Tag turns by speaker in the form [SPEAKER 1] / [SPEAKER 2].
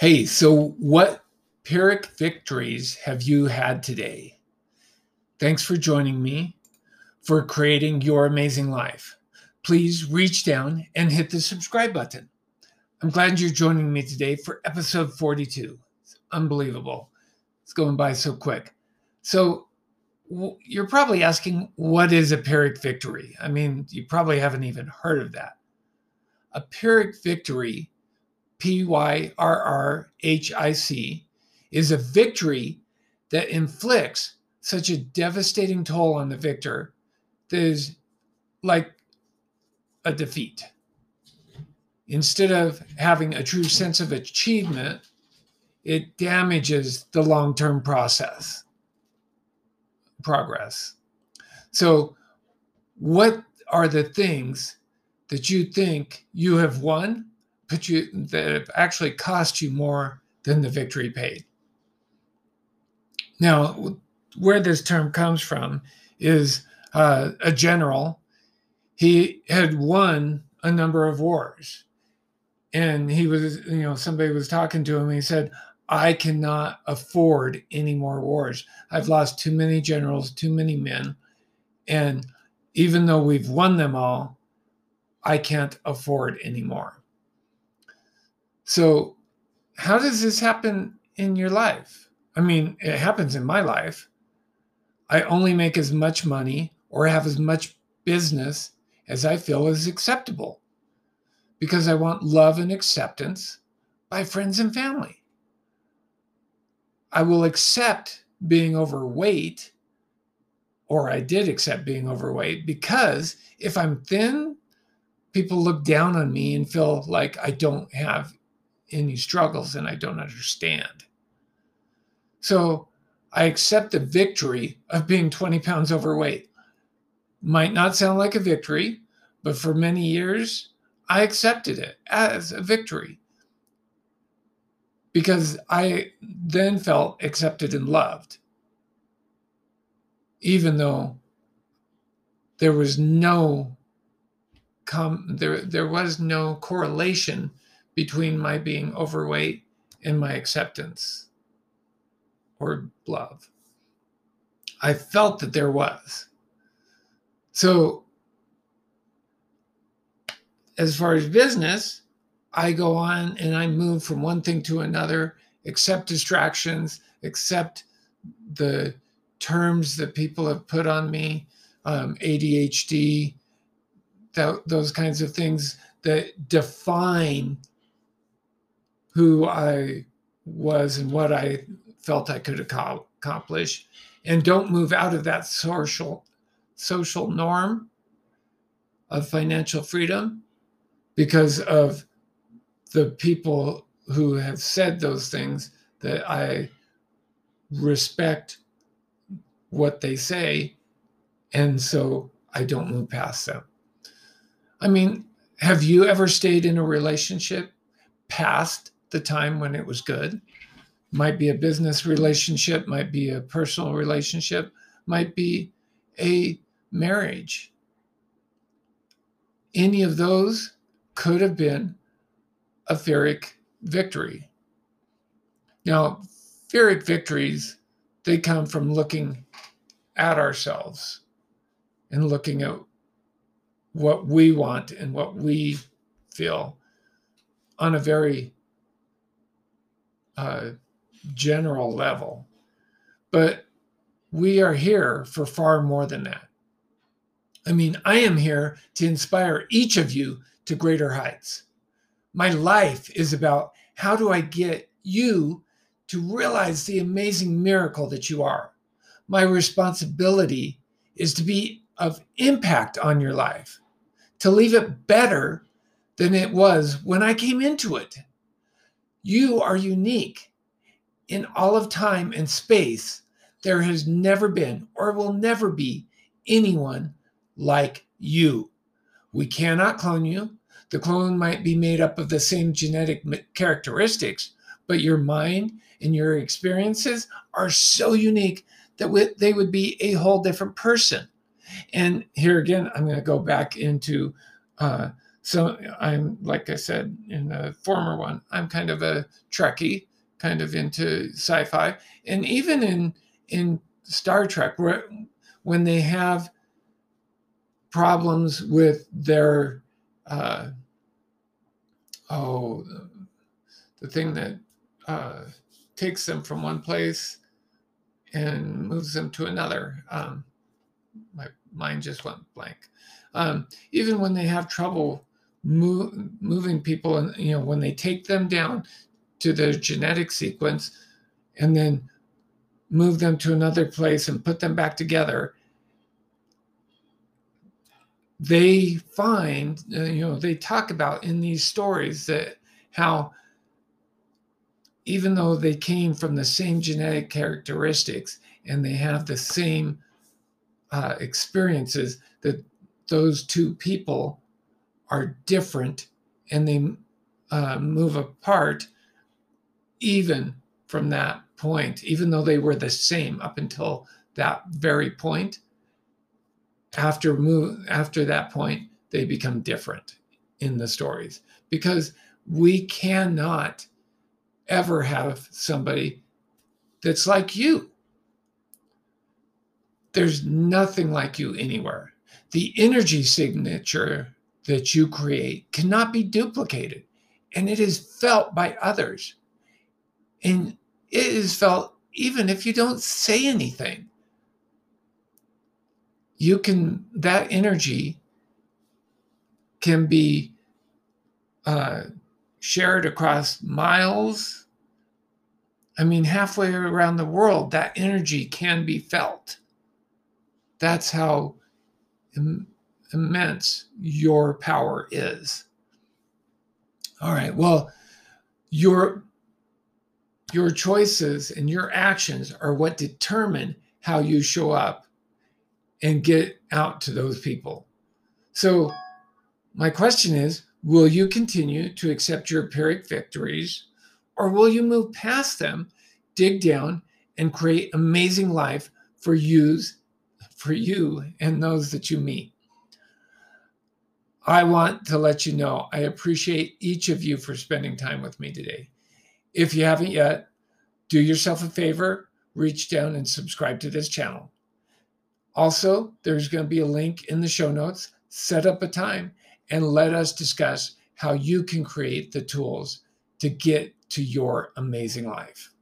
[SPEAKER 1] Hey, so what Pyrrhic victories have you had today? Thanks for joining me for creating your amazing life. Please reach down and hit the subscribe button. I'm glad you're joining me today for episode 42. It's unbelievable. It's going by so quick. So, you're probably asking, what is a Pyrrhic victory? I mean, you probably haven't even heard of that. A Pyrrhic victory, P Y R R H I C, is a victory that inflicts such a devastating toll on the victor that is like a defeat. Instead of having a true sense of achievement, it damages the long term process progress. So, what are the things that you think you have won, but you that actually cost you more than the victory paid? Now, where this term comes from is uh, a general. He had won a number of wars, and he was, you know, somebody was talking to him. And he said, I cannot afford any more wars. I've lost too many generals, too many men. And even though we've won them all, I can't afford anymore. So, how does this happen in your life? I mean, it happens in my life. I only make as much money or have as much business as I feel is acceptable because I want love and acceptance by friends and family. I will accept being overweight, or I did accept being overweight, because if I'm thin, people look down on me and feel like I don't have any struggles and I don't understand. So I accept the victory of being 20 pounds overweight. Might not sound like a victory, but for many years, I accepted it as a victory because I then felt accepted and loved, even though there was no there there was no correlation between my being overweight and my acceptance or love. I felt that there was. So as far as business, I go on and I move from one thing to another, accept distractions, accept the terms that people have put on me, um, ADHD, those kinds of things that define who I was and what I felt I could accomplish, and don't move out of that social social norm of financial freedom because of the people who have said those things that I respect what they say. And so I don't move past them. I mean, have you ever stayed in a relationship past the time when it was good? Might be a business relationship, might be a personal relationship, might be a marriage. Any of those could have been a Pyrrhic victory. Now, Pyrrhic victories, they come from looking at ourselves and looking at what we want and what we feel on a very uh, general level. But we are here for far more than that. I mean, I am here to inspire each of you to greater heights. My life is about how do I get you to realize the amazing miracle that you are. My responsibility is to be of impact on your life, to leave it better than it was when I came into it. You are unique. In all of time and space, there has never been or will never be anyone like you. We cannot clone you. The clone might be made up of the same genetic characteristics, but your mind and your experiences are so unique that they would be a whole different person. And here again, I'm going to go back into uh, So I'm, like I said in the former one, I'm kind of a Trekkie, kind of into sci-fi, and even in in Star Trek, where when they have problems with their uh, oh the thing that uh, takes them from one place and moves them to another. Um, my mind just went blank. Um, even when they have trouble move, moving people, and you know when they take them down to their genetic sequence, and then move them to another place and put them back together, they find, uh, you know, they talk about in these stories that how even though they came from the same genetic characteristics and they have the same uh, experiences, that those two people are different and they uh, move apart even from that point, even though they were the same up until that very point after move after that point they become different in the stories. Because we cannot ever have somebody that's like you. There's nothing like you anywhere. The energy signature that you create cannot be duplicated and it is felt by others. And it is felt even if you don't say anything. You can that energy can be uh, shared across miles. I mean halfway around the world that energy can be felt. That's how immense your power is all right well your your choices and your actions are what determine how you show up and get out to those people. So, my question is will you continue to accept your Pyrrhic victories, or will you move past them, dig down, and create amazing life for yous, for you and those that you meet? I want to let you know I appreciate each of you for spending time with me today. If you haven't yet, do yourself a favor, reach down and subscribe to this channel. Also, there's going to be a link in the show notes. Set up a time and let us discuss how you can create the tools to get to your amazing life.